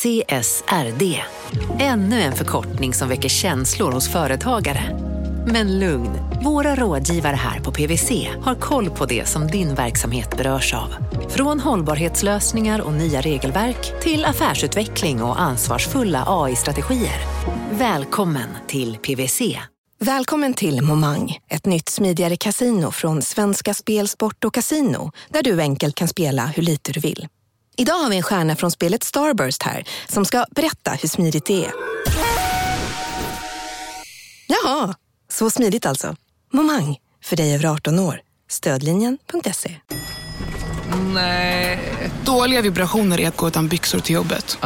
CSRD. Ännu en förkortning som väcker känslor hos företagare. Men lugn, våra rådgivare här på PWC har koll på det som din verksamhet berörs av. Från hållbarhetslösningar och nya regelverk till affärsutveckling och ansvarsfulla AI-strategier. Välkommen till PWC. Välkommen till Momang, ett nytt smidigare kasino från Svenska Spel, Sport och Casino där du enkelt kan spela hur lite du vill. Idag har vi en stjärna från spelet Starburst här som ska berätta hur smidigt det är. Jaha, så smidigt alltså. Momang, för dig över 18 år. Stödlinjen.se. Nej. Dåliga vibrationer är att gå utan byxor till jobbet.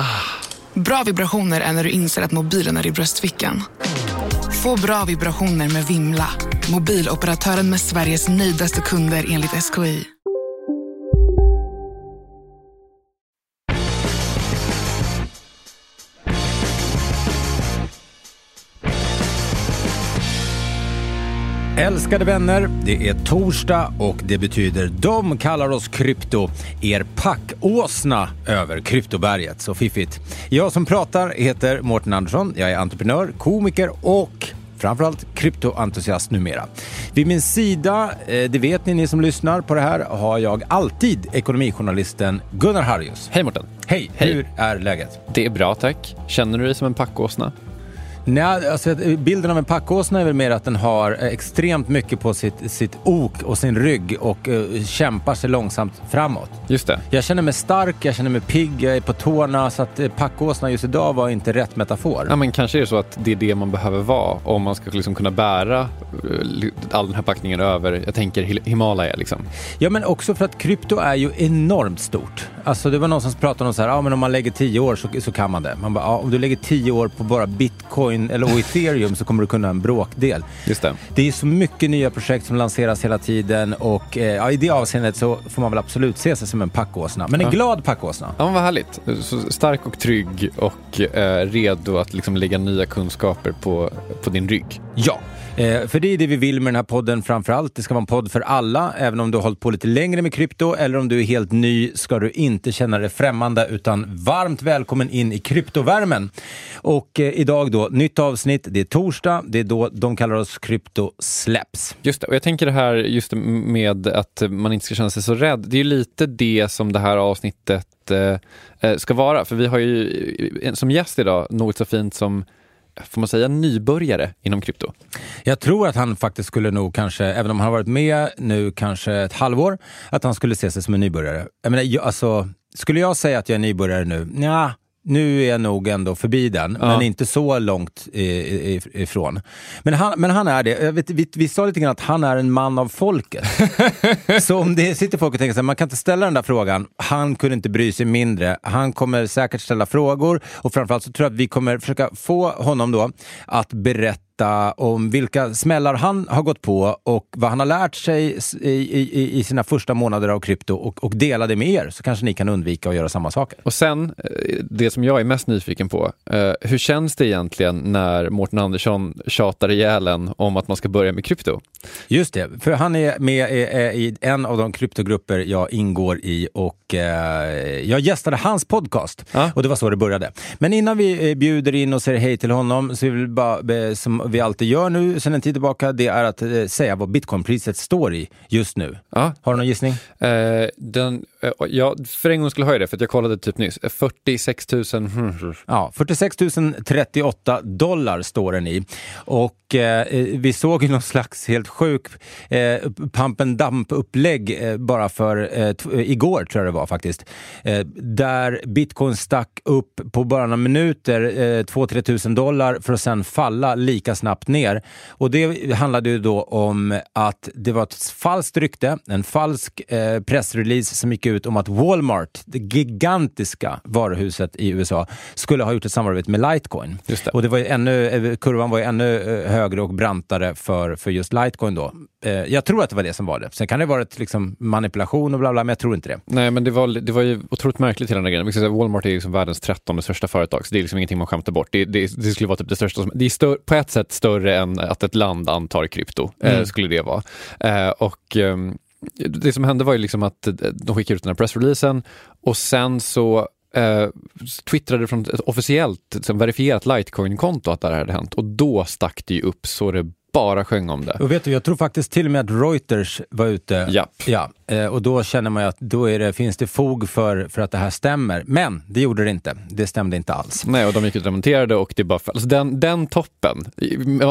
Bra vibrationer är när du inser att mobilen är i bröstfickan. Få bra vibrationer med Vimla. Mobiloperatören med Sveriges nöjdaste kunder enligt SKI. Älskade vänner, det är torsdag och det betyder de kallar oss krypto. Er packåsna över kryptoberget. Så fiffigt. Jag som pratar heter Mårten Andersson. Jag är entreprenör, komiker och framförallt kryptoentusiast numera. Vid min sida, eh, det vet ni ni som lyssnar på det här, har jag alltid ekonomijournalisten Gunnar Harrius. Hej Mårten! Hej, Hej. hur är läget? Det är bra tack. Känner du dig som en packåsna? Nej, alltså, bilden av en packåsna är väl mer att den har eh, extremt mycket på sitt, sitt ok och sin rygg och uh, kämpar sig långsamt framåt. Just det. Jag känner mig stark, jag känner mig pigg, jag är på tårna så att uh, packåsna just idag var inte rätt metafor. Ja, men kanske är det så att det är det man behöver vara om man ska liksom kunna bära eh, all den här packningen över, jag tänker Himalaya liksom. Ja, men också för att krypto är ju enormt stort. Alltså det var någon som pratade om så här, ja men om man lägger tio år så, så kan man det. Man bara, ja, om du lägger tio år på bara bitcoin eller ethereum så kommer du kunna en bråkdel. Just det. Det är så mycket nya projekt som lanseras hela tiden och eh, ja, i det avseendet så får man väl absolut se sig som en packåsna. Men en Ja. glad packåsna. Ja, men vad härligt. Så stark och trygg och eh, redo att liksom lägga nya kunskaper på, på din rygg. Ja, eh, för det är det vi vill med den här podden framför allt. Det ska vara en podd för alla, även om du har hållit på lite längre med krypto eller om du är helt ny ska du inte känna dig främmande utan varmt välkommen in i kryptovärmen. Och eh, idag då, nytt avsnitt, det är torsdag, det är då de kallar oss krypto släpps. Just det, och jag tänker det här just med att man inte ska känna sig så rädd. Det är ju lite det som det här avsnittet eh, eh ska vara. För vi har ju eh, som gäst idag något så fint som, får man säga, nybörjare inom krypto. Jag tror att han faktiskt skulle nog kanske, även om han har varit med nu kanske ett halvår, att han skulle se sig som en nybörjare. Jag menar, jag, alltså, skulle jag säga att jag är nybörjare nu? Ja, nu är jag nog ändå förbi den, Ja. men inte så långt ifrån. Men han, men han är det. Vet, vi, vi sa lite grann att han är en man av folket. så om det sitter folk och tänker så här, man kan inte ställa den där frågan, han kunde inte bry sig mindre. Han kommer säkert ställa frågor och framförallt så tror jag att vi kommer försöka få honom då att berätta om vilka smällar han har gått på och vad han har lärt sig i, i, i sina första månader av krypto och, och dela det med er så kanske ni kan undvika att göra samma saker. Och sen, eh, det som jag är mest nyfiken på, eh, hur känns det egentligen när Mårten Andersson tjatar ihjäl en om att man ska börja med krypto? Just det, för han är med i, en av de kryptogrupper jag ingår i och eh, jag gästade hans podcast Ja. och det var så det började. Men innan vi bjuder in och säger hej till honom så vill vi bara, eh, som vi alltid gör nu sedan en tid tillbaka, det är att eh, säga vad bitcoinpriset står i just nu. Ja, Har du någon gissning? eh, den, eh, ja, för en gång skulle jag ha det, för att jag kollade typ nyss. Eh, 46 000... Ja, 46 038 dollar står den i. Och eh, vi såg ju någon slags helt sjuk eh, pump and dump-upplägg eh, bara för eh, igår, tror jag det var faktiskt. Eh, där bitcoin stack upp på bara några minuter eh, 2-3 tusen dollar för att sen falla lika snabbt ner. Och det handlade ju då om att det var ett falskt rykte, en falsk eh, pressrelease som gick ut om att Walmart, det gigantiska varuhuset i USA, skulle ha gjort ett samarbete med Litecoin. Det. Och det var ännu, eh, kurvan var ju ännu eh, högre och brantare för, för just Litecoin då. Eh, jag tror att det var det som var det. Sen kan det ha varit liksom manipulation och bla bla, men jag tror inte det. Nej, men det var, det var ju otroligt märkligt hela den här grejen. Säga, Walmart är liksom världens trettonde största företag, så det är liksom ingenting man skämtar bort. Det, det, det skulle vara typ det största, som- det är stör, på ett sätt större än att ett land antar krypto, eh, Mm. skulle det vara. Eh, och ehm, det som hände var ju liksom att eh, de skickade ut den här pressreleasen och sen så eh, twittrade från ett officiellt liksom, verifierat Litecoin-konto att det här hade hänt och då stack det ju upp så det bara sjöng om det. Och vet du, jag tror faktiskt till och med att Reuters var ute. Japp. Ja, eh, och då känner man ju att då det, finns det fog för, för att det här stämmer. Men det gjorde det inte. Det stämde inte alls. Nej, och de gick ut och dementerade och det bara alltså den, den toppen,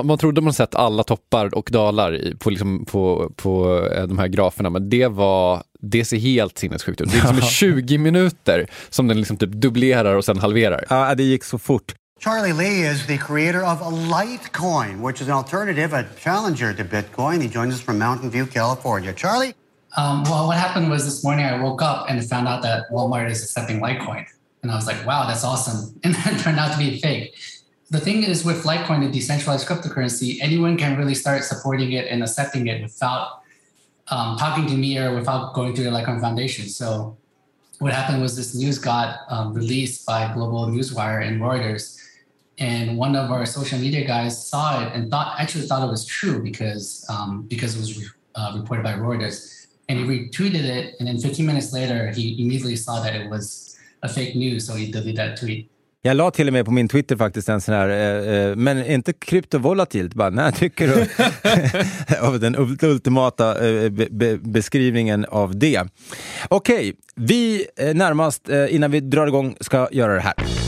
man trodde man sett alla toppar och dalar på, liksom, på, på eh, de här graferna, men det var det ser helt sinnessjukt ut. Det är liksom 20 minuter som den liksom typ dubblerar och sen halverar. Ja, det gick så fort. Charlie Lee is the creator of Litecoin, which is an alternative, a challenger to Bitcoin. He joins us from Mountain View, California. Charlie? Um, well, what happened was this morning I woke up and found out that Walmart is accepting Litecoin. And I was like, wow, that's awesome. And it turned out to be fake. The thing is with Litecoin, the decentralized cryptocurrency, anyone can really start supporting it and accepting it without um, talking to me or without going through the Litecoin Foundation. So what happened was this news got um, released by Global Newswire and Reuters and one of our social media guys saw it and thought actually thought it was true because um, because it was re- uh, reported by Reuters, and he retweeted it, and then 15 minutes later he immediately saw that it was a fake news, so he deleted that tweet. Jag la till och med på min Twitter faktiskt en sån här, eh, eh men inte kryptovolatilt, bara när tycker du av den ultimata eh, be beskrivningen av det. Okej, okay, vi eh, närmast eh, innan vi drar igång ska göra det här.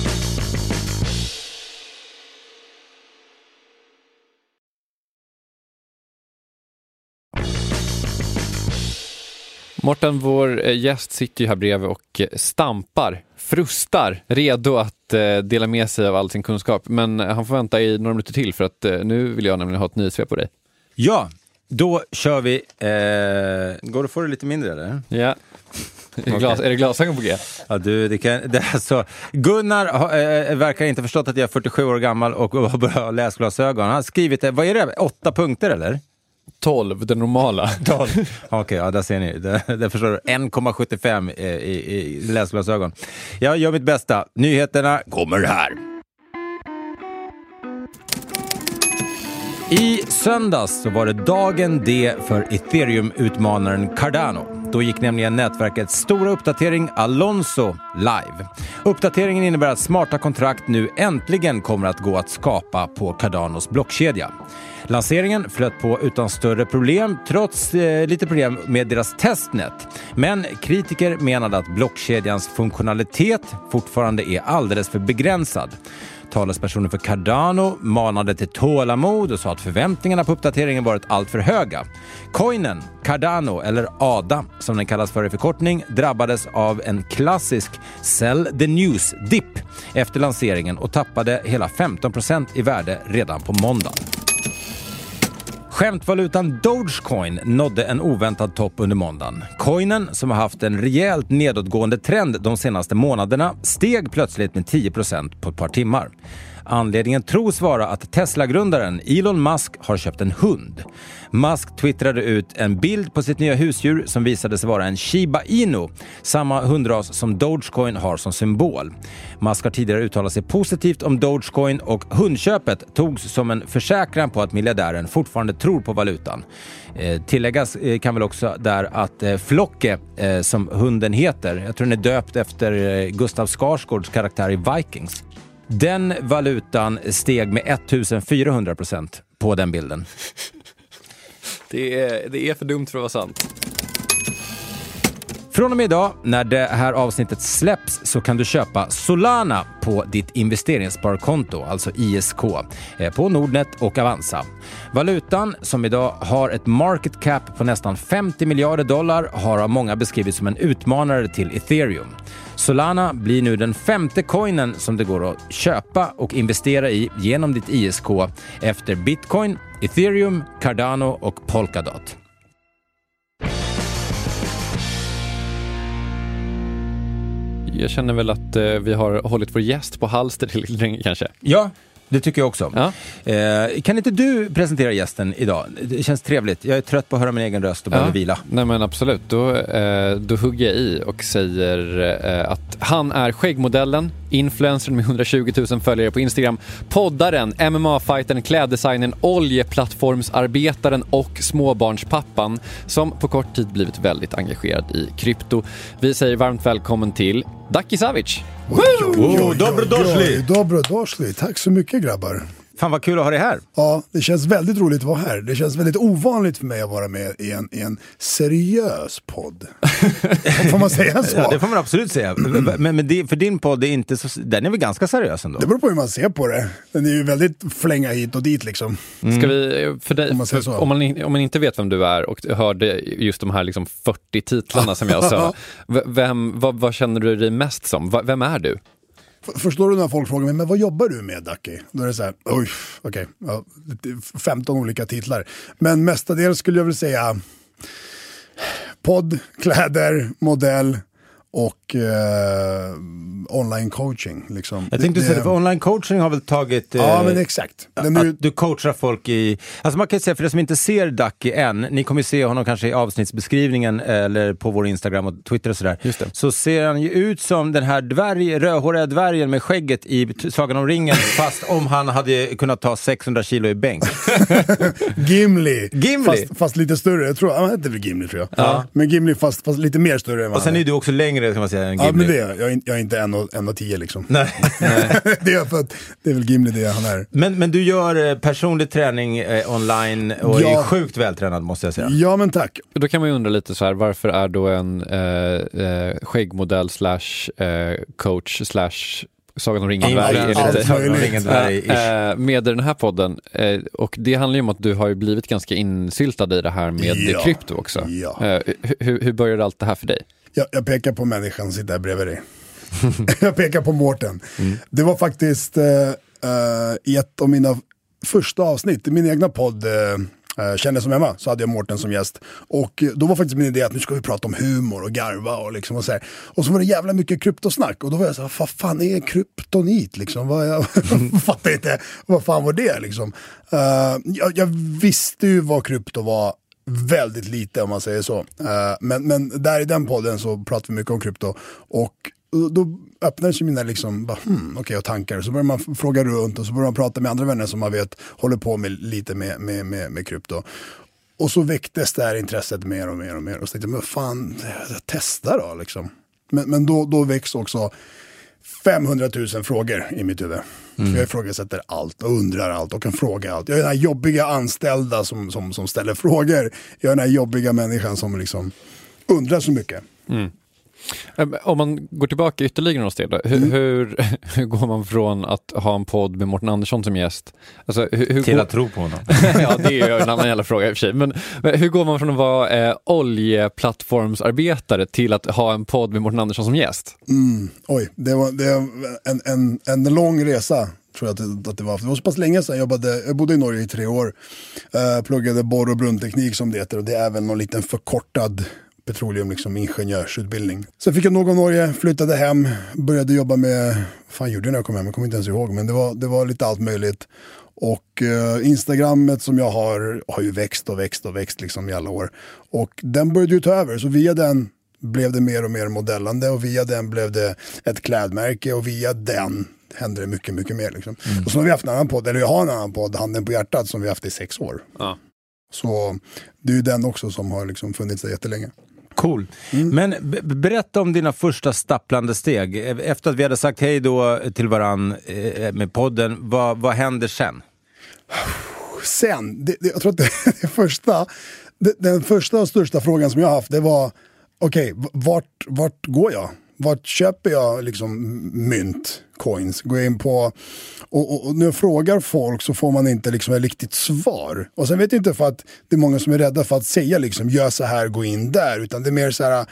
Mårten, vår eh, gäst sitter ju här bredvid och eh, stampar, frustar, redo att eh, dela med sig av all sin kunskap. Men han får vänta i några minuter till för att nu vill jag nämligen ha ett nyhetssvep på dig. Ja, då kör vi. Eh, går det att få det lite mindre eller? Ja. Glas, är det glasögon på G? Ja, du, det kan, det alltså, Gunnar äh, verkar inte förstått att jag är 47 år gammal och har börjat läsglasögon. Han har skrivit, vad är det, åtta punkter eller? 12, den normala. 12. Okej, okay, ja, där ser ni. Det, det förstår du. 1,75 i, i, i läsglasögon. Jag gör mitt bästa. Nyheterna kommer här. I söndags så var det dagen D för ethereum-utmanaren Cardano. Då gick nämligen nätverkets stora uppdatering Alonso live. Uppdateringen innebär att smarta kontrakt nu äntligen kommer att gå att skapa på Cardanos blockkedja. Lanseringen flöt på utan större problem trots eh, lite problem med deras testnet. Men kritiker menade att blockkedjans funktionalitet fortfarande är alldeles för begränsad. Talespersonen för Cardano manade till tålamod och sa att förväntningarna på uppdateringen varit alltför höga. Coinen, Cardano, eller ADA som den kallas för i förkortning, drabbades av en klassisk Sell the News-dipp efter lanseringen och tappade hela 15% i värde redan på måndagen. Skämtvalutan Dogecoin nådde en oväntad topp under måndagen. Coinen, som har haft en rejält nedåtgående trend de senaste månaderna, steg plötsligt med 10% på ett par timmar. Anledningen tros vara att Tesla-grundaren Elon Musk har köpt en hund. Musk twittrade ut en bild på sitt nya husdjur som visade sig vara en Shiba Inu, samma hundras som Dogecoin har som symbol. Musk har tidigare uttalat sig positivt om Dogecoin och hundköpet togs som en försäkran på att miljardären fortfarande tror på valutan. Eh, tilläggas eh, kan väl också där att eh, Flocke, eh, som hunden heter, jag tror den är döpt efter eh, Gustav Skarsgårds karaktär i Vikings. Den valutan steg med 1400 procent på den bilden. Det är, det är för dumt för att vara sant. Från och med idag, när det här avsnittet släpps, så kan du köpa Solana på ditt investeringssparkonto, alltså ISK, eh, på Nordnet och Avanza. Valutan, som idag har ett market cap på nästan 50 miljarder dollar, har av många beskrivits som en utmanare till ethereum. Solana blir nu den femte coinen som det går att köpa och investera i genom ditt ISK efter bitcoin, ethereum, Cardano och Polkadot. Jag känner väl att eh, vi har hållit vår gäst på halster till länge kanske. Ja, det tycker jag också. Ja. Eh, kan inte du presentera gästen idag? Det känns trevligt. Jag är trött på att höra min egen röst och behöver ja. vila. Nej men absolut, då, eh, då hugger jag i och säger eh, att han är skäggmodellen, influencern med 120 000 följare på Instagram, poddaren, MMA-fightern, kläddesignern, oljeplattformsarbetaren och småbarnspappan som på kort tid blivit väldigt engagerad i krypto. Vi säger varmt välkommen till Daki Savic. Oh, Dobrodošli! Dobrodošli. Tack så mycket grabbar. Fan vad kul att ha dig här. Ja, det känns väldigt roligt att vara här. Det känns väldigt ovanligt för mig att vara med i en, i en seriös podd. får man säga så? Ja, det får man absolut säga. Men, men det, för din podd, är inte så, den är väl ganska seriös ändå? Det beror på hur man ser på det. Den är ju väldigt flänga hit och dit liksom. Ska vi, för dig, Om man för, så. om, man, om man inte vet vem du är och hörde just de här liksom 40 titlarna som jag sa, vem, vad, vad känner du dig mest som? Vem är du? Förstår du när folk frågar mig, men vad jobbar du med Ducky? Då är det så här, oj, okej, ja, 15 olika titlar. Men mestadels skulle jag väl säga podd, kläder, modell och eh, online coaching. Liksom. Jag tänkte Det- säga, för online coaching har väl tagit... Ja, eh, men exakt. Är ju- Att du coachar folk i... Alltså man kan säga, för de som inte ser Ducky än, ni kommer se honom kanske i avsnittsbeskrivningen eller på vår Instagram och Twitter och sådär. Just det. Så ser han ju ut som den här dvärg, rödhåriga dvärgen med skägget i Sagan om ringen, fast om han hade kunnat ta 600 kilo i bänk. Gimli. Gimli? Fast, fast lite större. Jag tror, han hette väl Gimli tror jag. Ja. Men Gimli fast, fast lite mer större än vad Och sen han är du också längre kan man säga än Ja Gimli. men det är jag. Jag är, in- jag är inte 1,10 liksom. Nej. det är för att det är väl Gimli det han är. Men, men du gör eh, personlig träning eh, online och Ja. är sjukt vältränad måste jag säga. Ja men tack. Då kan man ju undra lite så här, varför är då en eh, eh, skäggmodell slash eh, coach slash Sagan om ringen Influencer, dvärg, allt lite- möjligt. Ringen dvärg-ish. Eh, med den här podden. Och det handlar ju om att du har ju blivit ganska insyltad i det här med Ja. krypto också. Ja. Hu- hur, hur började allt det här för dig? Jag, jag pekar på människan som sitter här bredvid dig. jag pekar på Mårten. Det var faktiskt eh, eh, i ett av mina första avsnitt i min egna podd eh, eh, som hemma så hade jag Mårten som gäst. Och då var faktiskt min idé att nu ska vi prata om humor och garva och liksom och så här. Och så var det jävla mycket kryptosnack och då var jag så här, vad fan är kryptonit liksom? Vad, jag fattar inte, vad fan var det liksom? Uh, jag, jag visste ju vad krypto var väldigt lite om man säger så. Eh, men, men där i den podden så pratar vi mycket om krypto. Och eh, då öppnades sig mina liksom, bara, hmm, okej, och tankar. Så börjar man fråga runt och så börjar man prata med andra vänner som man vet håller på med lite med, med, med, med krypto. Och så väcktes det här intresset mer och mer och mer. Och så tänkte jag, men fan, testa då liksom. Men, men då, då väcks också 500 000 frågor i mitt huvud. För jag ifrågasätter allt och undrar allt och kan fråga allt. Jag är den här jobbiga anställda som, som, som ställer frågor. Jag är den här jobbiga människan som liksom undrar så mycket. Eh, Om man går tillbaka ytterligare några steg då, hur, Mm. hur, hur går man från att ha en podd med Mårten Andersson som gäst? Alltså, hur, hur Till går... att tro på honom. ja, det är ju en annan jävla fråga i och för sig. Men, men hur går man från att vara eh, oljeplattformsarbetare till att ha en podd med Mårten Andersson som gäst? Mm, oj, det var, det var en, en, en lång resa. Tror jag att det, att det var. Det var så pass länge sedan. Jag, jobbade, jag bodde i Norge i tre år. Uh, pluggade borr och brunnteknik som det heter. Och det är väl någon liten förkortad petroleum liksom, ingenjörsutbildning. Sen fick jag nog av Norge, flyttade hem, började jobba med, fan gjorde jag när jag kom hem? Jag kommer inte ens ihåg. Men det var, det var lite allt möjligt. Och eh, Instagrammet som jag har, har ju växt och växt och växt liksom i alla år. Och den började ju ta över. Så via den blev det mer och mer modellande och via den blev det ett klädmärke och via den hände det mycket, mycket mer. Liksom. Och så har vi haft en annan podd, eller jag har en annan podd, Handen på hjärtat, som vi haft i sex år. Ja. Så det är ju den också som har liksom funnits där jättelänge. Cool. Men b- berätta om dina första stapplande steg. Efter att vi hade sagt hej då till varann eh, med podden, vad, vad händer sen? Sen, det, det, jag tror att det, det första, den första och största frågan som jag haft, det var okej, v- vart, vart går jag? Vart köper jag liksom mynt, coins? Gå in på, och, och, och när jag frågar folk så får man inte liksom ett riktigt svar. Och sen vet jag inte för att det är många som är rädda för att säga liksom, gör så här, gå in där, utan det är mer så här,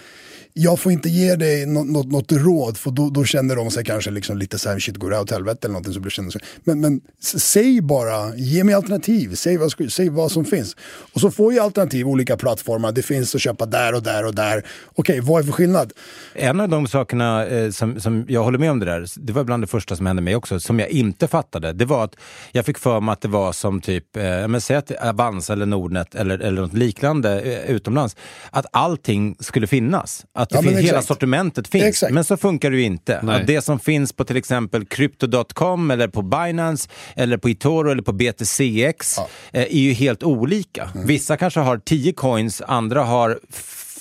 jag får inte ge dig något, något, något råd för då, då känner de sig kanske liksom lite så här, shit går det här åt helvete eller någonting. Så blir det känner sig. Men, men säg bara, ge mig alternativ, säg vad, säg vad som finns. Och så får ju alternativ, olika plattformar, det finns att köpa där och där och där. Okej, vad är för skillnad? En av de sakerna eh, som, som jag håller med om det där, det var bland det första som hände mig också, som jag inte fattade. Det var att jag fick för mig att det var som typ, eh, men säg att Avanza eller Nordnet eller, eller något liknande eh, utomlands, att allting skulle finnas att det Ja, finns, hela sortimentet finns. Exakt. Men så funkar det ju inte. Nej. Att det som finns på till exempel Crypto.com eller på Binance eller på eToro eller på BTCX Ja. eh, är ju helt olika. Mm. Vissa kanske har 10 coins, andra har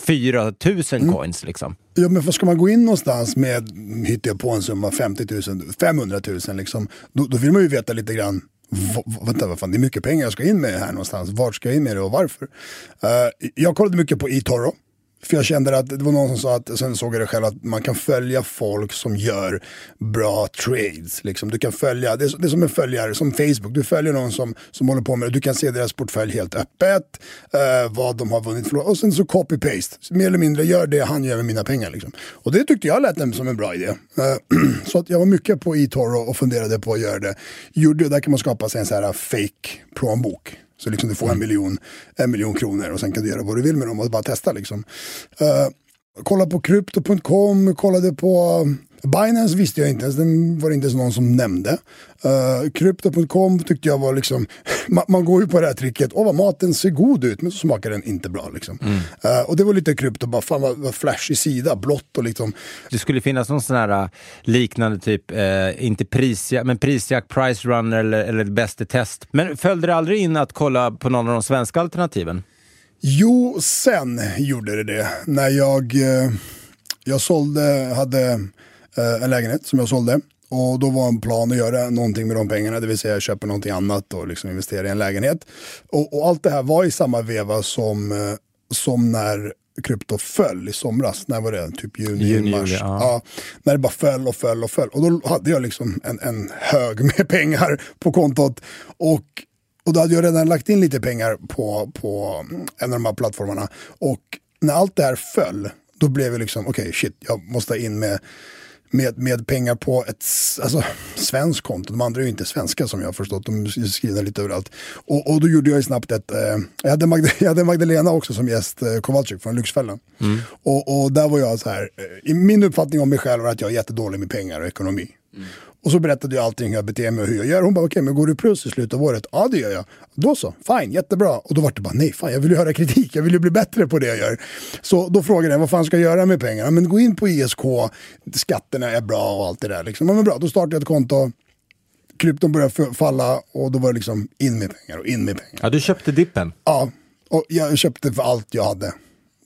4000 Mm. coins. Liksom. Ja, men för ska man gå in någonstans med, hittar jag på en summa, 50 000, 500 000 liksom, då, då vill man ju veta lite grann, v- vänta vad fan, det är mycket pengar jag ska in med här någonstans, vart ska jag in med det och varför? Eh, jag kollade mycket på eToro. För jag kände att det var någon som sa att, sen såg jag det själv, att man kan följa folk som gör bra trades. Liksom. Du kan följa, det är, det är som en följare, som Facebook, du följer någon som, som håller på med det, du kan se deras portfölj helt öppet, eh, vad de har vunnit förlorat, och sen så copy-paste, mer eller mindre gör det han gör med mina pengar. Liksom. Och det tyckte jag lät som en bra idé. Eh, så att jag var mycket på eToro och funderade på att göra det. Gjorde, där kan man skapa sig en sån här fake plånbok. Så liksom du får en miljon, en miljon kronor och sen kan du göra vad du vill med dem och bara testa liksom. Uh, kolla på krypto.com, kollade på Binance visste jag inte ens, den var det inte ens någon som nämnde. Uh, Krypto.com tyckte jag var liksom, man, man går ju på det här tricket, åh vad maten ser god ut, men så smakar den inte bra liksom. Uh, och det var lite krypto, bara fan vad, vad flashig sida, blått och liksom, Det skulle finnas någon sån här äh, liknande typ, eh, inte prisjakt, men prisjakt, price runner eller, eller bäst i test. Men följde det aldrig in att kolla på någon av de svenska alternativen? Jo, sen gjorde det det. När jag, eh, jag sålde, hade eh, en lägenhet som jag sålde. Och då var en plan att göra någonting med de pengarna, det vill säga köpa någonting annat och liksom investera i en lägenhet. Och, och allt det här var i samma veva som, eh, som när krypto föll i somras. När var det? Typ juni, Juni, mars. juli, ja. ja, när det bara föll och föll och föll. Och då hade jag liksom en, en hög med pengar på kontot. Och och då hade jag redan lagt in lite pengar på, på en av de här plattformarna. Och när allt det här föll, då blev det liksom, okej shit, jag måste in med, med, med pengar på ett alltså, svenskt konto. De andra är ju inte svenska som jag har förstått, de är skrivna lite överallt. Och, och då gjorde jag ju snabbt ett, eh, jag, hade Magda, jag hade Magdalena också som gäst, eh, Kowalczyk från Lyxfällan. Och, och där var jag så här, eh, i min uppfattning om mig själv var att jag är jättedålig med pengar och ekonomi. Och så berättade jag allting hur jag beter mig och hur jag gör. Hon bara, okej, men går du plus i slutet av året? Ja, det gör jag. Då så, fine, jättebra. Och då var det bara, nej, fan, jag vill ju höra kritik, jag vill ju bli bättre på det jag gör. Så då frågade jag, vad fan ska jag göra med pengarna? Men gå in på ISK, skatterna är bra och allt det där. Liksom. Men bra, då startade jag ett konto, krypton började falla och då var det liksom in med pengar och in med pengar. Ja, du köpte dippen. Ja, och jag köpte för allt jag hade.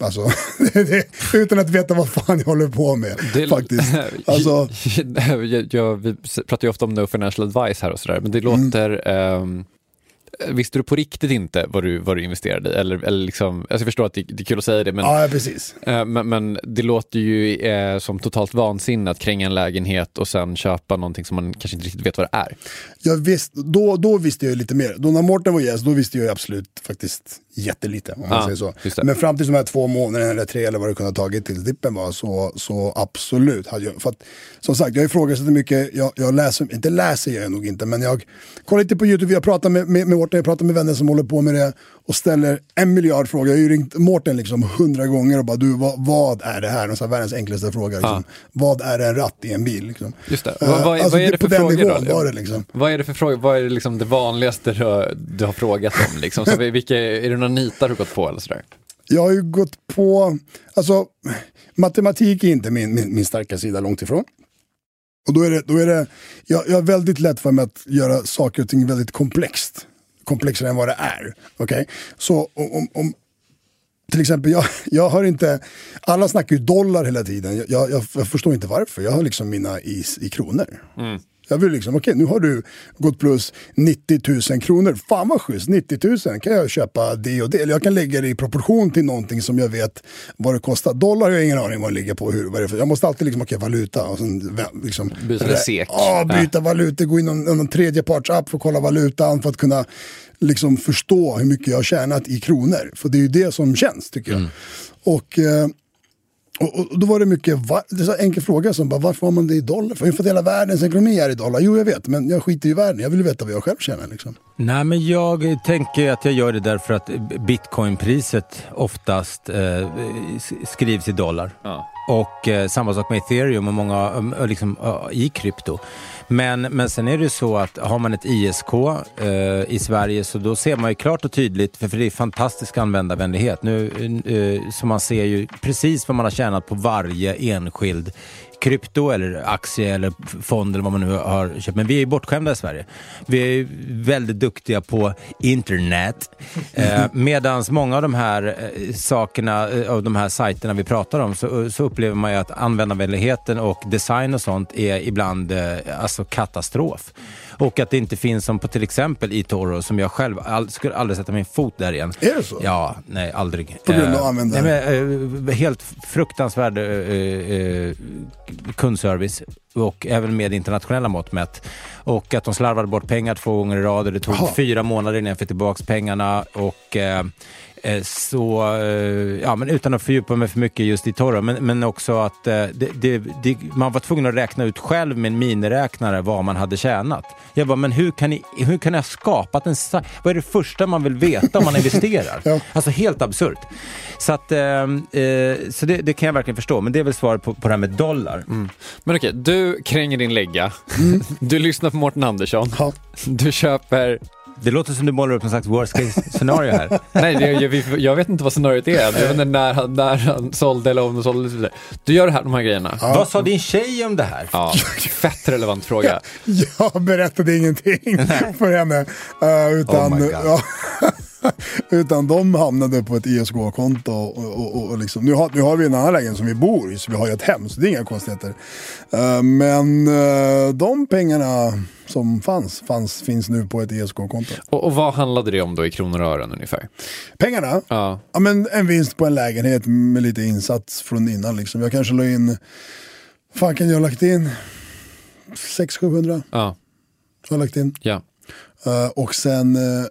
Alltså, det, utan att veta vad fan jag håller på med. Det- faktiskt. Alltså, jag, jag, vi pratar ju ofta om no financial advice här och sådär, men det låter... ehm, visste du på riktigt inte vad du, vad du investerade i? Eller, eller liksom, alltså jag förstår att det, det är kul att säga det, men, ja, precis. eh, men, men det låter ju eh, som totalt vansinne att kränga en lägenhet och sen köpa någonting som man kanske inte riktigt vet vad det är. Jag visst, då, då visste jag lite mer. Då när Mårten var gäst, då visste jag absolut faktiskt jättelite. Om man Ja, säger så. Men fram till de här två månaderna eller tre eller vad det kunde ha tagit till dippen var så, så absolut. Hade jag, för att, som sagt, jag ifrågasätter mycket. Jag, jag läser, inte läser jag nog inte, men jag kollar lite på YouTube. Jag pratar med, med, med Mårten, jag pratar med vänner som håller på med det och ställer en miljard frågor. Jag har ju ringt Mårten liksom hundra gånger och bara du, vad, vad är det här? Här, världens enklaste fråga. Liksom. Vad är en ratt i en bil? Liksom. Just det. Eh, Vad, vad, alltså, vad är det för frågor nivån då? var det liksom. Vad är det för frågor? Vad är det, liksom det vanligaste du, du har frågat om? Liksom? Så vilka, är det några nitar du gått på eller sådär? Jag har ju gått på, alltså matematik är inte min, min, min starka sida långt ifrån. Och då är det, då är det jag, jag har väldigt lätt för mig att göra saker och ting väldigt komplext. Komplexare än vad det är. Okej? Så om, om, till exempel, jag, jag har inte, alla snackar ju dollar hela tiden. Jag, jag, jag förstår inte varför. Jag har liksom mina i, i kronor. Jag vill liksom, okej nu har du gått plus 90 000 kronor. Fan vad schysst, 90 000 kan jag köpa det och det. Eller jag kan lägga det i proportion till någonting som jag vet vad det kostar. Dollar har jag ingen aning vad det ligger på. Hur, vad det är för. Jag måste alltid liksom, okej valuta. Och sen, liksom, Byta SEK. Ja, byta valuta, gå in i någon, någon tredje parts app för att kolla valutan för att kunna liksom förstå hur mycket jag har tjänat i kronor. För det är ju det som känns tycker jag. Och, eh, och, och då var det mycket, va, det är så enkel fråga som bara, varför har man det i dollar? För för att hela världens ekonomi är i dollar. Jo jag vet, men jag skiter i världen. Jag vill veta vad jag själv tjänar liksom. Nej, men jag tänker att jag gör det därför att bitcoinpriset oftast eh, skrivs i dollar. Ja. Och eh, samma sak med ethereum och många eh, liksom, eh, i krypto. Men, men sen är det ju så att har man ett ISK eh, i Sverige så då ser man ju klart och tydligt, för, för det är fantastisk användarvänlighet. Nu, eh, så man ser ju precis vad man har tjänat på varje enskild krypto eller aktie eller fond eller vad man nu har köpt. Men vi är bortskämda i Sverige. Vi är väldigt duktiga på internet. Eh, Medan många av de här eh, sakerna, eh, av de här sajterna vi pratar om, så, så upplever man ju att användarvänligheten och design och sånt är ibland eh, alltså katastrof. Och att det inte finns som på till exempel eToro som jag själv all, skulle aldrig sätta min fot där igen. Är det så? Ja, nej aldrig. På grund av Eh, användare? nej, men, eh, helt fruktansvärd eh, eh, kundservice och även med internationella mått mätt. Och att de slarvade bort pengar två gånger i rad och det tog Jaha. fyra månader innan jag fick tillbaka pengarna. Och, eh, eh, så, eh, ja, men utan att fördjupa mig för mycket just i Toro, men, men också att eh, det, det, det, man var tvungen att räkna ut själv med en miniräknare vad man hade tjänat. Jag bara, men hur kan ni, hur kan ni ha skapat en Vad är det första man vill veta om man investerar? Ja. Alltså helt absurt. Så, att, eh, eh, så det, det kan jag verkligen förstå, men det är väl svaret på, på det här med dollar. Men okej, du kränger din lägga. Du lyssnar på Mårten Andersson. Ja. Du köper... Det låter som du målar upp någon slags worst case scenario här. Nej, det, jag, jag, jag vet inte vad scenariot är. Jag vet inte när han, när han sålde eller om han sålde. Du gör det här, de här grejerna. Vad sa din tjej om det här? Ja, fett relevant fråga. Jag berättade ingenting för henne. eh, utan, Oh my God. ja, utan de hamnade på ett ISK-konto. Och, och, och, och liksom, nu, har, nu har vi en annan lägenhet som vi bor i, så vi har ju ett hem, så det är inga konstigheter. Eh, men eh, de pengarna som fanns, fanns finns nu på ett ISK-konto. Och, och vad handlade det om då i kronor och ören ungefär? Pengarna? Ja. Ja, men en vinst på en lägenhet med lite insats från innan. Liksom. Jag kanske la in, fan kan jag ha lagt in 600-700 Ja, har jag lagt in. ja. Eh, och sen eh,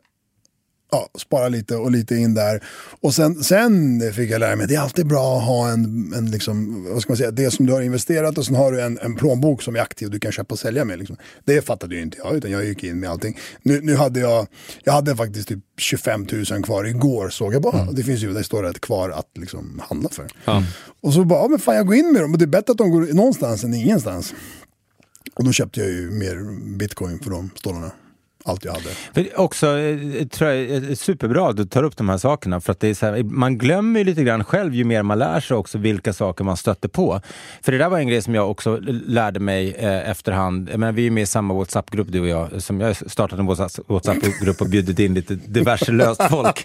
ja, spara lite och lite in där. Och sen, sen fick jag lära mig att det är alltid bra att ha en, en liksom, vad ska man säga, det som du har investerat och sen har du en, en plånbok som är aktiv du kan köpa och sälja med. Liksom. Det fattade ju inte jag utan jag gick in med allting. Nu, nu hade jag, jag hade faktiskt typ 25 000 kvar igår såg jag bara. Det finns ju, det står rätt kvar att liksom handla för. Ja. Och så bara, ja, men fan jag går in med dem och det är bättre att de går någonstans än ingenstans. Och då köpte jag ju mer bitcoin för de stålarna. Allt jag hade. För också, eh, tror jag, är superbra att du tar upp de här sakerna. För att det är så här, man glömmer ju lite grann själv ju mer man lär sig också vilka saker man stöter på. För det där var en grej som jag också lärde mig eh, efterhand. Jag menar, vi är med i samma WhatsApp-grupp du och jag. Som jag har startat en WhatsApp- WhatsApp-grupp och bjudit in lite diverse löst folk.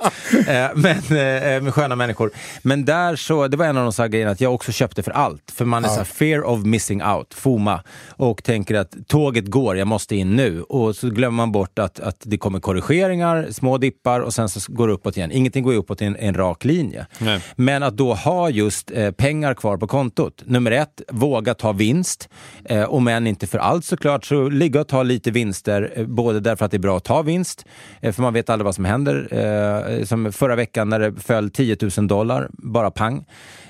Eh, men, eh, med sköna människor. Men där så, det var en av de så här grejerna att jag också köpte för allt. För man är så här, fear of missing out, FOMA. Och tänker att tåget går, jag måste in nu. Och så glömmer man bort att, att det kommer korrigeringar, små dippar och sen så går det uppåt igen. Ingenting går uppåt i en, en rak linje. Nej. Men att då ha just eh, pengar kvar på kontot. Nummer ett, våga ta vinst. Eh, om än inte för allt såklart, så ligga och ta lite vinster. Eh, både därför att det är bra att ta vinst, eh, för man vet aldrig vad som händer. Eh, som förra veckan när det föll 10 000 dollar, bara pang.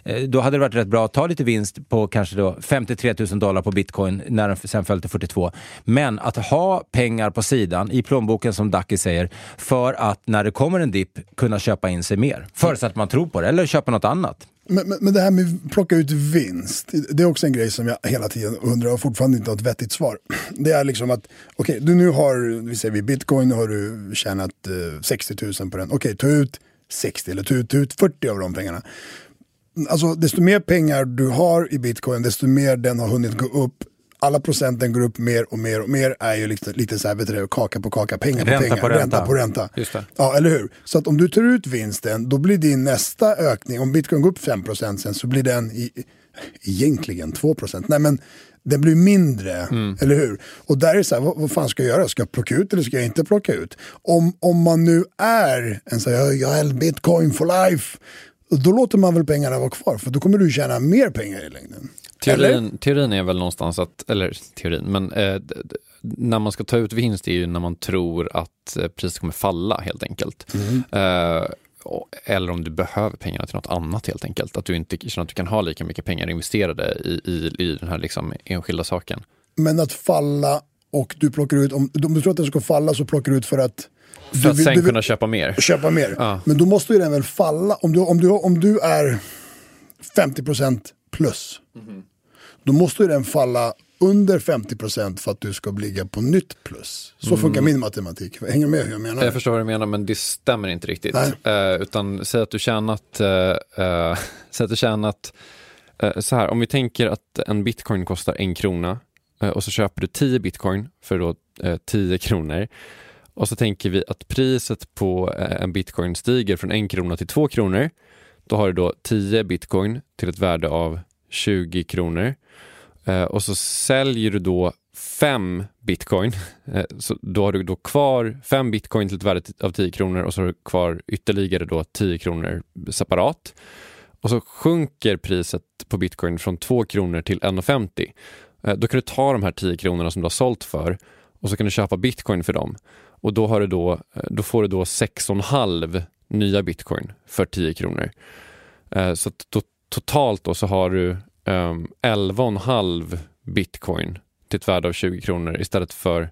Eh, då hade det varit rätt bra att ta lite vinst på kanske då 53 000 dollar på bitcoin när den sen föll till 42. Men att ha pengar på sidan i plånboken som Ducky säger för att när det kommer en dipp kunna köpa in sig mer. Förutsatt att man tror på det eller köpa något annat. Men, men, men det här med att plocka ut vinst, det är också en grej som jag hela tiden undrar och fortfarande inte har ett vettigt svar. Det är liksom att, okej, du nu har, vi säger vid bitcoin, nu har du tjänat eh, 60 000 på den. Okej, ta ut 60 eller ta ut, ta ut 40 av de pengarna. Alltså desto mer pengar du har i bitcoin, desto mer den har hunnit gå upp. Alla procenten går upp mer och mer och mer är ju lite, lite så här, vet du, kaka på kaka, pengar på Ränta pengar, på ränta. ränta på ränta. Just det. Ja, eller hur? Så att om du tar ut vinsten, då blir din nästa ökning, om bitcoin går upp 5% sen så blir den i, egentligen 2%. Nej men den blir mindre, eller hur? Och där är det så här, vad, vad fan ska jag göra? Ska jag plocka ut eller ska jag inte plocka ut? Om, om man nu är en så här, jag är bitcoin for life, då låter man väl pengarna vara kvar, för då kommer du tjäna mer pengar i längden. Eller? Teorin, teorin är väl någonstans att, eller teorin, men eh, när man ska ta ut vinst är ju när man tror att eh, priset kommer falla helt enkelt. Eh, och- eller om du behöver pengarna till något annat helt enkelt. Att du inte känner att du kan ha lika mycket pengar investerade i, i, i den här liksom enskilda saken. Men att falla och du plockar ut, om, om du tror att den ska falla så plockar du ut för att För att vill- sen vill- kunna köpa mer. köpa mer. Ja. Men då måste ju den väl falla. Om du, om du, om du är 50% plus. Mhm. Då måste ju den falla under 50% för att du ska ligga på nytt plus. Så Mm. funkar min matematik. Hänger du med hur jag menar? Jag förstår vad du menar, men det stämmer inte riktigt. Eh, utan säg att du tjänat, eh, eh, säg att du tjänat eh, så här, om vi tänker att en bitcoin kostar en krona Eh, och så köper du 10 bitcoin för då eh, 10 kronor. Och så tänker vi att priset på eh, en bitcoin stiger från 1 krona till 2 kronor. Då har du då 10 bitcoin till ett värde av 20 kronor. Och så säljer du då 5 bitcoin. Så då har du då kvar 5 bitcoin till ett värde av 10 kronor och så har du kvar ytterligare då 10 kronor separat. Och så sjunker priset på bitcoin från 2 kronor till 1,50. Eh, då kan du ta de här 10 kronorna som du har sålt för och så kan du köpa bitcoin för dem. Och då, har du då, eh, då får du då 6,5 nya bitcoin för 10 kronor. Eh, så to totalt då så har du ehm, um, 11,5 bitcoin till ett värde av 20 kronor istället för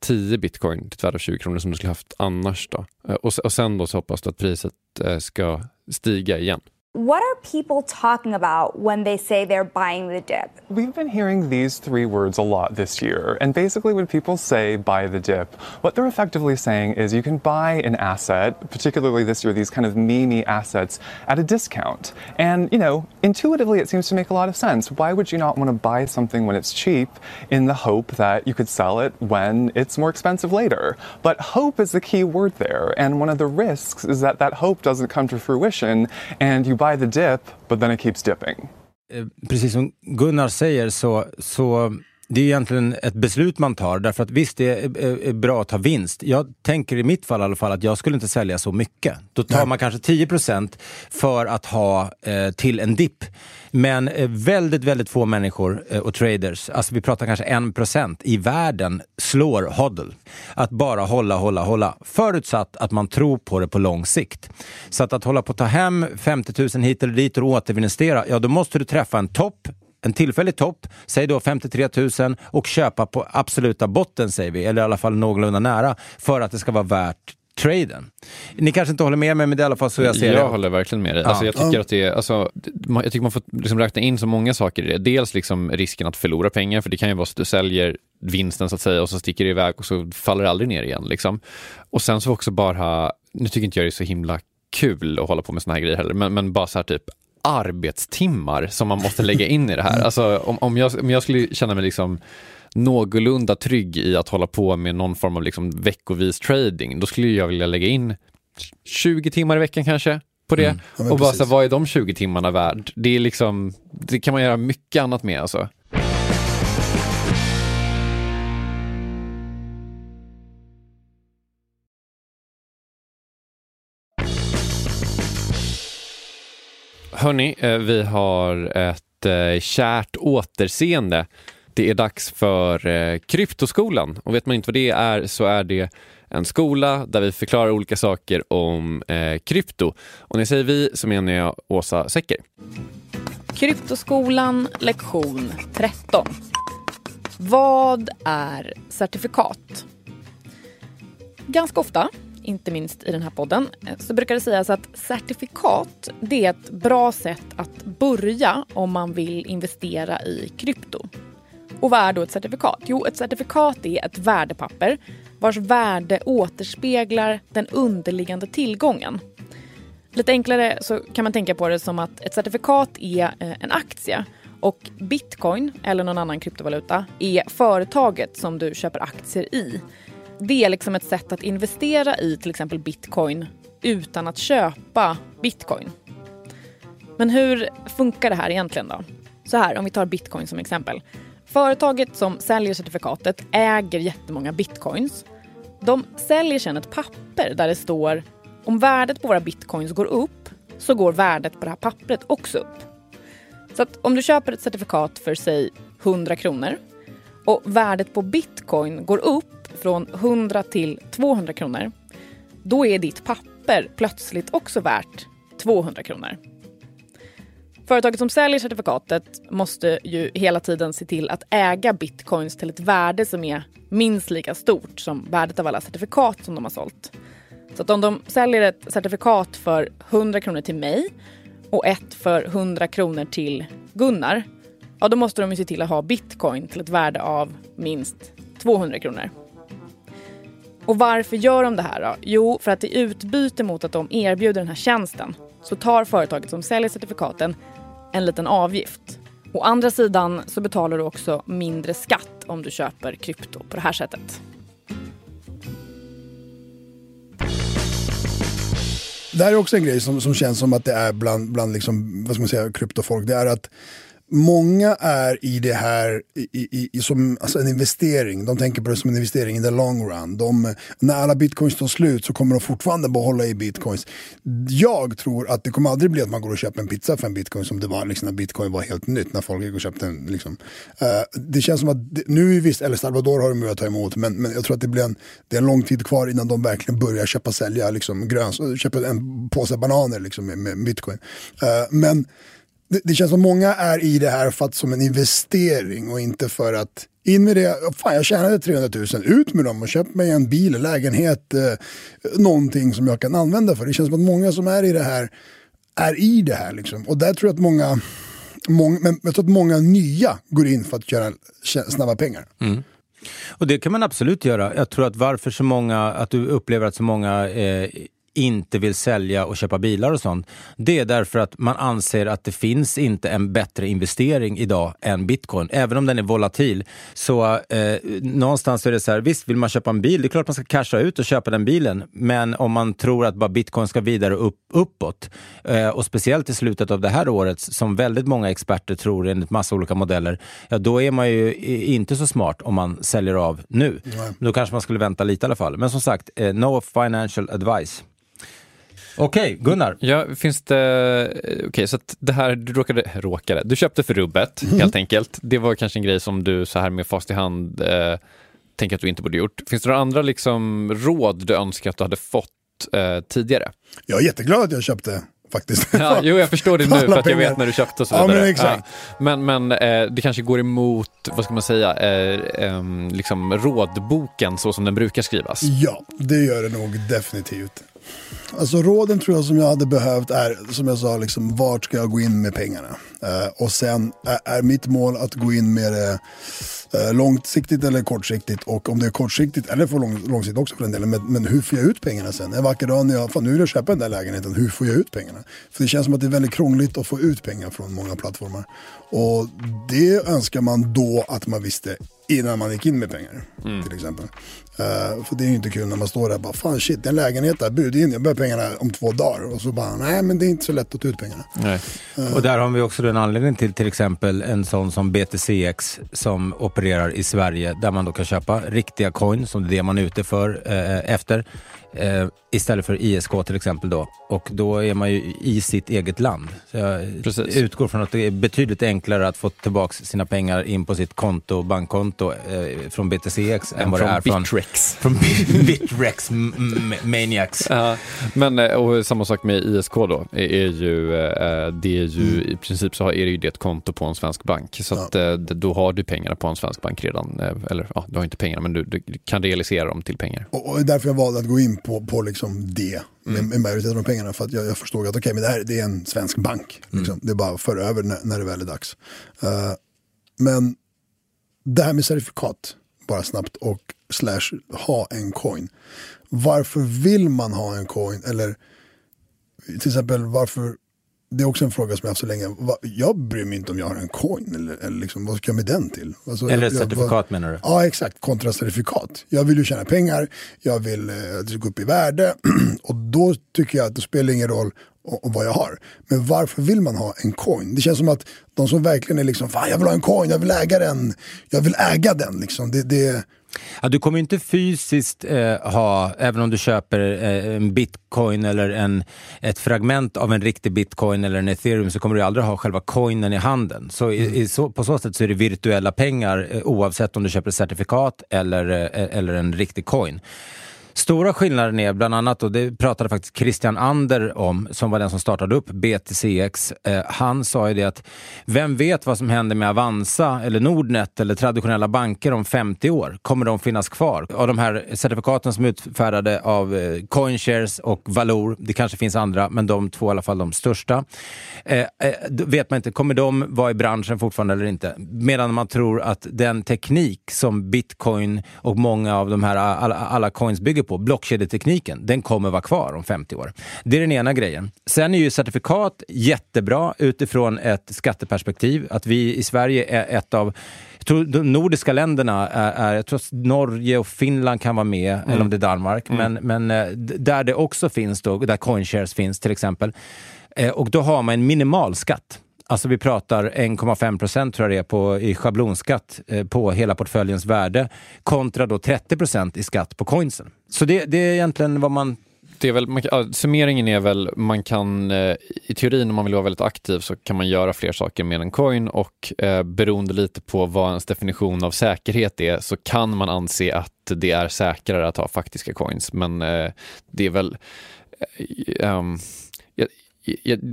10 bitcoin till ett värde av 20 kronor som du skulle haft annars. Då. Och, och sen då så hoppas du att priset ska stiga igen. What are people talking about when they say they're buying the dip? We've been hearing these three words a lot this year. And basically, when people say buy the dip, what they're effectively saying is you can buy an asset, particularly this year, these kind of memey assets, at a discount. And, you know, intuitively, it seems to make a lot of sense. Why would you not want to buy something when it's cheap in the hope that you could sell it when it's more expensive later? But hope is the key word there. And one of the risks is that that hope doesn't come to fruition and you buy the dip, but then it keeps dipping. Eh, precis som Gunnar säger så, så det är egentligen ett beslut man tar därför att visst det är, är, är bra att ta vinst. Jag tänker i mitt fall i alla fall att jag skulle inte sälja så mycket. Då tar man kanske 10% för att ha eh, till en dipp. Men eh, väldigt, väldigt få människor eh, och traders, alltså vi pratar kanske 1% i världen slår hodl. Att bara hålla, hålla, hålla. Förutsatt att man tror på det på lång sikt. Så att, att hålla på att ta hem 50 000 hit eller dit och återinvestera, ja då måste du träffa en topp en tillfällig topp, säg då 53 000 och köpa på absoluta botten säger vi, eller i alla fall någorlunda nära, för att det ska vara värt traden. Ni kanske inte håller med mig, men det är i alla fall så jag ser jag det. håller verkligen med dig. Ja. Alltså, jag tycker att det är, alltså, jag tycker man får liksom räkna in så många saker i det. Dels liksom risken att förlora pengar, för det kan ju vara så att du säljer vinsten så att säga och så sticker det iväg och så faller det aldrig ner igen. Liksom. Och sen så också bara, nu tycker inte jag det är så himla kul att hålla på med såna här grejer heller, men, men bara så här typ arbetstimmar som man måste lägga in i det här. Alltså, om, om, jag, om jag skulle känna mig liksom någorlunda trygg i att hålla på med någon form av liksom veckovis trading, då skulle jag vilja lägga in 20 timmar i veckan kanske på det. Ja, men och bara precis. så här, vad är de 20 timmarna värd? Det är liksom, det kan man göra mycket annat med alltså. Hörni, eh, vi har ett eh, kärt återseende. Det är dags för eh, Kryptoskolan och vet man inte vad det är så är det en skola där vi förklarar olika saker om eh, krypto. Och när jag säger vi så menar jag Åsa Secker. Kryptoskolan lektion 13. Vad är certifikat? Ganska ofta, inte minst i den här podden, eh, så brukar det sägas att certifikat det är ett bra sätt att börja om man vill investera i krypto. Och vad är då ett certifikat? Jo, ett certifikat är ett värdepapper vars värde återspeglar den underliggande tillgången. Lite enklare så kan man tänka på det som att ett certifikat är eh, en aktie och bitcoin eller någon annan kryptovaluta är företaget som du köper aktier i. Det är liksom ett sätt att investera i till exempel bitcoin utan att köpa bitcoin. Men hur funkar det här egentligen då? Så här, om vi tar bitcoin som exempel. Företaget som säljer certifikatet äger jättemånga bitcoins. De säljer sedan ett papper där det står om värdet på våra bitcoins går upp så går värdet på det här pappret också upp. Så att om du köper ett certifikat för säg 100 kronor och värdet på bitcoin går upp från 100 till 200 kronor då är ditt papper plötsligt också värt 200 kronor. Företaget som säljer certifikatet måste ju hela tiden se till att äga bitcoins till ett värde som är minst lika stort som värdet av alla certifikat som de har sålt. Så att om de säljer ett certifikat för 100 kronor till mig och ett för 100 kronor till Gunnar, ja då måste de ju se till att ha bitcoin till ett värde av minst 200 kronor. Och varför gör de det här då? Jo, för att i utbyte mot att de erbjuder den här tjänsten så tar företaget som säljer certifikaten en liten avgift. Å andra sidan så betalar du också mindre skatt om du köper krypto på det här sättet. Det här är också en grej som, som känns som att det är bland, bland liksom, vad ska man säga, kryptofolk. Det är att Många är i det här i, i, i, som alltså en investering. De tänker på det som en investering in the long run. De, när alla bitcoins tar slut så kommer de fortfarande behålla i bitcoins. Jag tror att det kommer aldrig bli att man går och köper en pizza för en bitcoin som det var liksom, när bitcoin var helt nytt. När folk gick och köpte en. Liksom. Uh, det känns som att, det, nu är visst El Salvador har de börjat ta emot men, men jag tror att det blir en, det är en lång tid kvar innan de verkligen börjar köpa och sälja liksom, gröns, köpa en påse bananer liksom, med, med bitcoin. Uh, men det, det, känns som många är i det här för att som en investering och inte för att in med det, fan jag tjänade 300 000, ut med dem och köp mig en bil, lägenhet, eh, någonting som jag kan använda för. Det känns som att många som är i det här är i det här liksom. Och där tror jag att många, många men jag tror att många nya går in för att göra snabba pengar. Mm. Och det kan man absolut göra. Jag tror att varför så många, att du upplever att så många eh, inte vill sälja och köpa bilar och sånt, det är därför att man anser att det finns inte en bättre investering idag än bitcoin. Även om den är volatil. Så eh, någonstans är det så här, visst vill man köpa en bil, det är klart man ska casha ut och köpa den bilen. Men om man tror att bara bitcoin ska vidare upp, uppåt eh, och speciellt i slutet av det här året, som väldigt många experter tror enligt massa olika modeller, ja då är man ju inte så smart om man säljer av nu. Nej. Då kanske man skulle vänta lite i alla fall. Men som sagt, eh, no financial advice. Okej, okay, Gunnar. Ja, finns det... Okej, okay, så att det här, du råkade, råkade, du köpte för rubbet mm. helt enkelt. Det var kanske en grej som du så här med fast i hand eh, tänker att du inte borde gjort. Finns det några andra liksom råd du önskar att du hade fått eh, tidigare? Jag är jätteglad att jag köpte faktiskt. Ja, jo, jag förstår det nu för att jag vet när du köpte och så vidare. Ja, men exakt. Ja. Men, men eh, det kanske går emot, vad ska man säga, eh, eh, liksom rådboken så som den brukar skrivas. Ja, det gör det nog definitivt. Alltså råden tror jag som jag hade behövt är, som jag sa, liksom, vart ska jag gå in med pengarna? Uh, och sen är, är, mitt mål att gå in med det uh, långsiktigt eller kortsiktigt. Och om det är kortsiktigt, eller för lång, långsiktigt också för den delen, men, men, hur får jag ut pengarna sen? En vacker dag när jag, fan nu vill jag köpa den där lägenheten, hur får jag ut pengarna? För det känns som att det är väldigt krångligt att få ut pengar från många plattformar. Och det önskar man då att man visste innan man gick in med pengar. Mm. Till exempel. Uh, för det är ju inte kul när man står där och bara, fan shit, det är en lägenhet där, bud in, jag behöver pengarna om två dagar. Och så bara, nej men det är inte så lätt att ta ut pengarna. Uh. Och där har vi också en anledning till till exempel en sån som BTCX som opererar i Sverige där man då kan köpa riktiga coin som det är det man är ute för uh, efter eh, istället för ISK till exempel då. Och då är man ju i sitt eget land. Så jag Precis. utgår från att det är betydligt enklare att få tillbaka sina pengar in på sitt konto, bankkonto eh, från BTCX än vad det är från Bitrex. Från Bitrex Maniacs. Ja, men eh, och samma sak med ISK då, är, ju, eh, det är ju mm. i princip så är det ju det ett konto på en svensk bank. Så att, ja. Eh, då har du pengarna på en svensk bank redan. Eller ja, du har inte pengarna men du, du kan realisera dem till pengar. Och, och därför jag valde att gå in på, på liksom det med, mm. med majoriteten av pengarna. För att jag, jag förstod att okay, men det här det är en svensk bank. Mm. Liksom. Det är bara att föra över när, när det väl är dags. Uh, men det här med certifikat, bara snabbt, och slash ha en coin. Varför vill man ha en coin? Eller till exempel varför det är också en fråga som jag haft så länge. Jag bryr mig inte om jag har en coin eller, eller liksom, vad ska jag med den till? Alltså, eller ett certifikat jag, menar du? Ja exakt, kontra certifikat. Jag vill ju tjäna pengar, jag vill eh, att det ska gå upp i värde och då tycker jag att det spelar ingen roll och, och vad jag har. Men varför vill man ha en coin? Det känns som att de som verkligen är liksom, fan jag vill ha en coin, jag vill äga den, jag vill äga den. Liksom. Det, det, Ja, du kommer inte fysiskt eh, ha, även om du köper eh, en bitcoin eller en, ett fragment av en riktig bitcoin eller en ethereum så kommer du aldrig ha själva coinen i handen. Så, mm. i, så på så sätt så är det virtuella pengar eh, oavsett om du köper ett certifikat eller, eh, eller en riktig coin. Stora skillnaden är bland annat, och det pratade faktiskt Christian Ander om, som var den som startade upp BTCX. Eh, han sa ju det att vem vet vad som händer med Avanza eller Nordnet eller traditionella banker om 50 år? Kommer de finnas kvar? Av de här certifikaten som är utfärdade av eh, Coinshares och Valor, det kanske finns andra, men de två i alla fall de största. Eh, eh vet man inte, kommer de vara i branschen fortfarande eller inte? Medan man tror att den teknik som bitcoin och många av de här alla, alla coins bygger på, blockkedjetekniken, den kommer vara kvar om 50 år. Det är den ena grejen. Sen är ju certifikat jättebra utifrån ett skatteperspektiv. Att vi i Sverige är ett av jag tror de nordiska länderna är, är jag tror att Norge och Finland kan vara med, mm. eller om det är Danmark, mm. men, men eh, där det också finns då, där Coinshares finns till exempel. Eh, och då har man en minimalskatt. Alltså vi pratar 1,5 procent tror jag det är på, i schablonskatt eh, på hela portföljens värde kontra då 30 procent i skatt på coinsen. Så det, det är egentligen vad man det är väl, man, summeringen är väl, man kan eh, i teorin om man vill vara väldigt aktiv så kan man göra fler saker med en coin och eh, beroende lite på vad ens definition av säkerhet är så kan man anse att det är säkrare att ha faktiska coins. Men eh, det är väl um,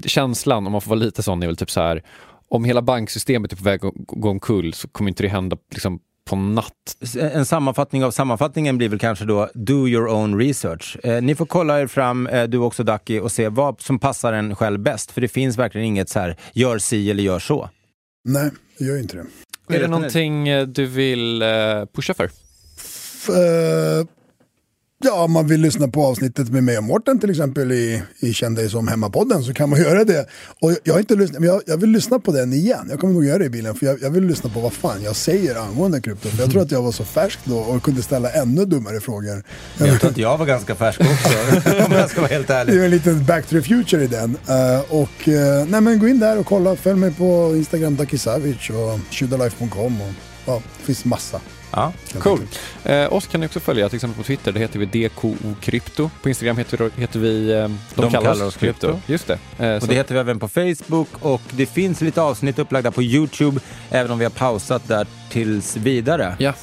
känslan, om man får vara lite sån, är väl typ så här om hela banksystemet är på väg att gå omkull så kommer inte det hända liksom, på natt. En sammanfattning av sammanfattningen blir väl kanske då do your own research. Eh, ni får kolla er fram, eh, du också Ducky, och se vad som passar en själv bäst. För det finns verkligen inget så här, gör si eller gör så. Nej, det gör inte det. Är det någonting eh, du vill eh, pusha för? F uh, Ja, om man vill lyssna på avsnittet med mig och Mårten till exempel i, i Känn dig som hemmapodden så kan man göra det. Och jag, har inte lyssnat, men jag, jag, vill lyssna på den igen. Jag kommer nog göra det i bilen för jag, jag vill lyssna på vad fan jag säger angående krypto. För jag tror att jag var så färsk då och kunde ställa ännu dummare frågor. Jag tror att jag var ganska färsk också, om jag ska vara helt ärlig. Det är en liten back to the future i den. Uh, och uh, nej, men gå in där och kolla. Följ mig på Instagram, Dakisavic och tjudalife.com. Och, ja, det finns massa. Ja, cool. Eh, oss kan ni också följa, till exempel på Twitter, det heter vi DKO Krypto. På Instagram heter vi, heter vi eh, De, De kallar, kallar oss krypto. krypto. Just det. Eh, och det heter vi även på Facebook och det finns lite avsnitt upplagda på YouTube, även om vi har pausat där tills vidare. Ja.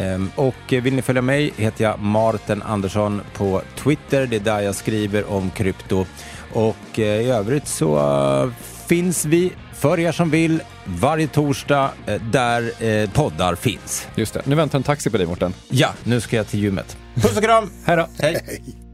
Um, och vill ni följa mig heter jag Martin Andersson på Twitter. Det är där jag skriver om krypto. Och uh, i övrigt så uh, finns vi för er som vill varje torsdag eh, där eh, poddar finns. Just det. Nu väntar en taxi på dig Mårten. Ja, nu ska jag till gymmet. Puss och kram! Hej då! Hej.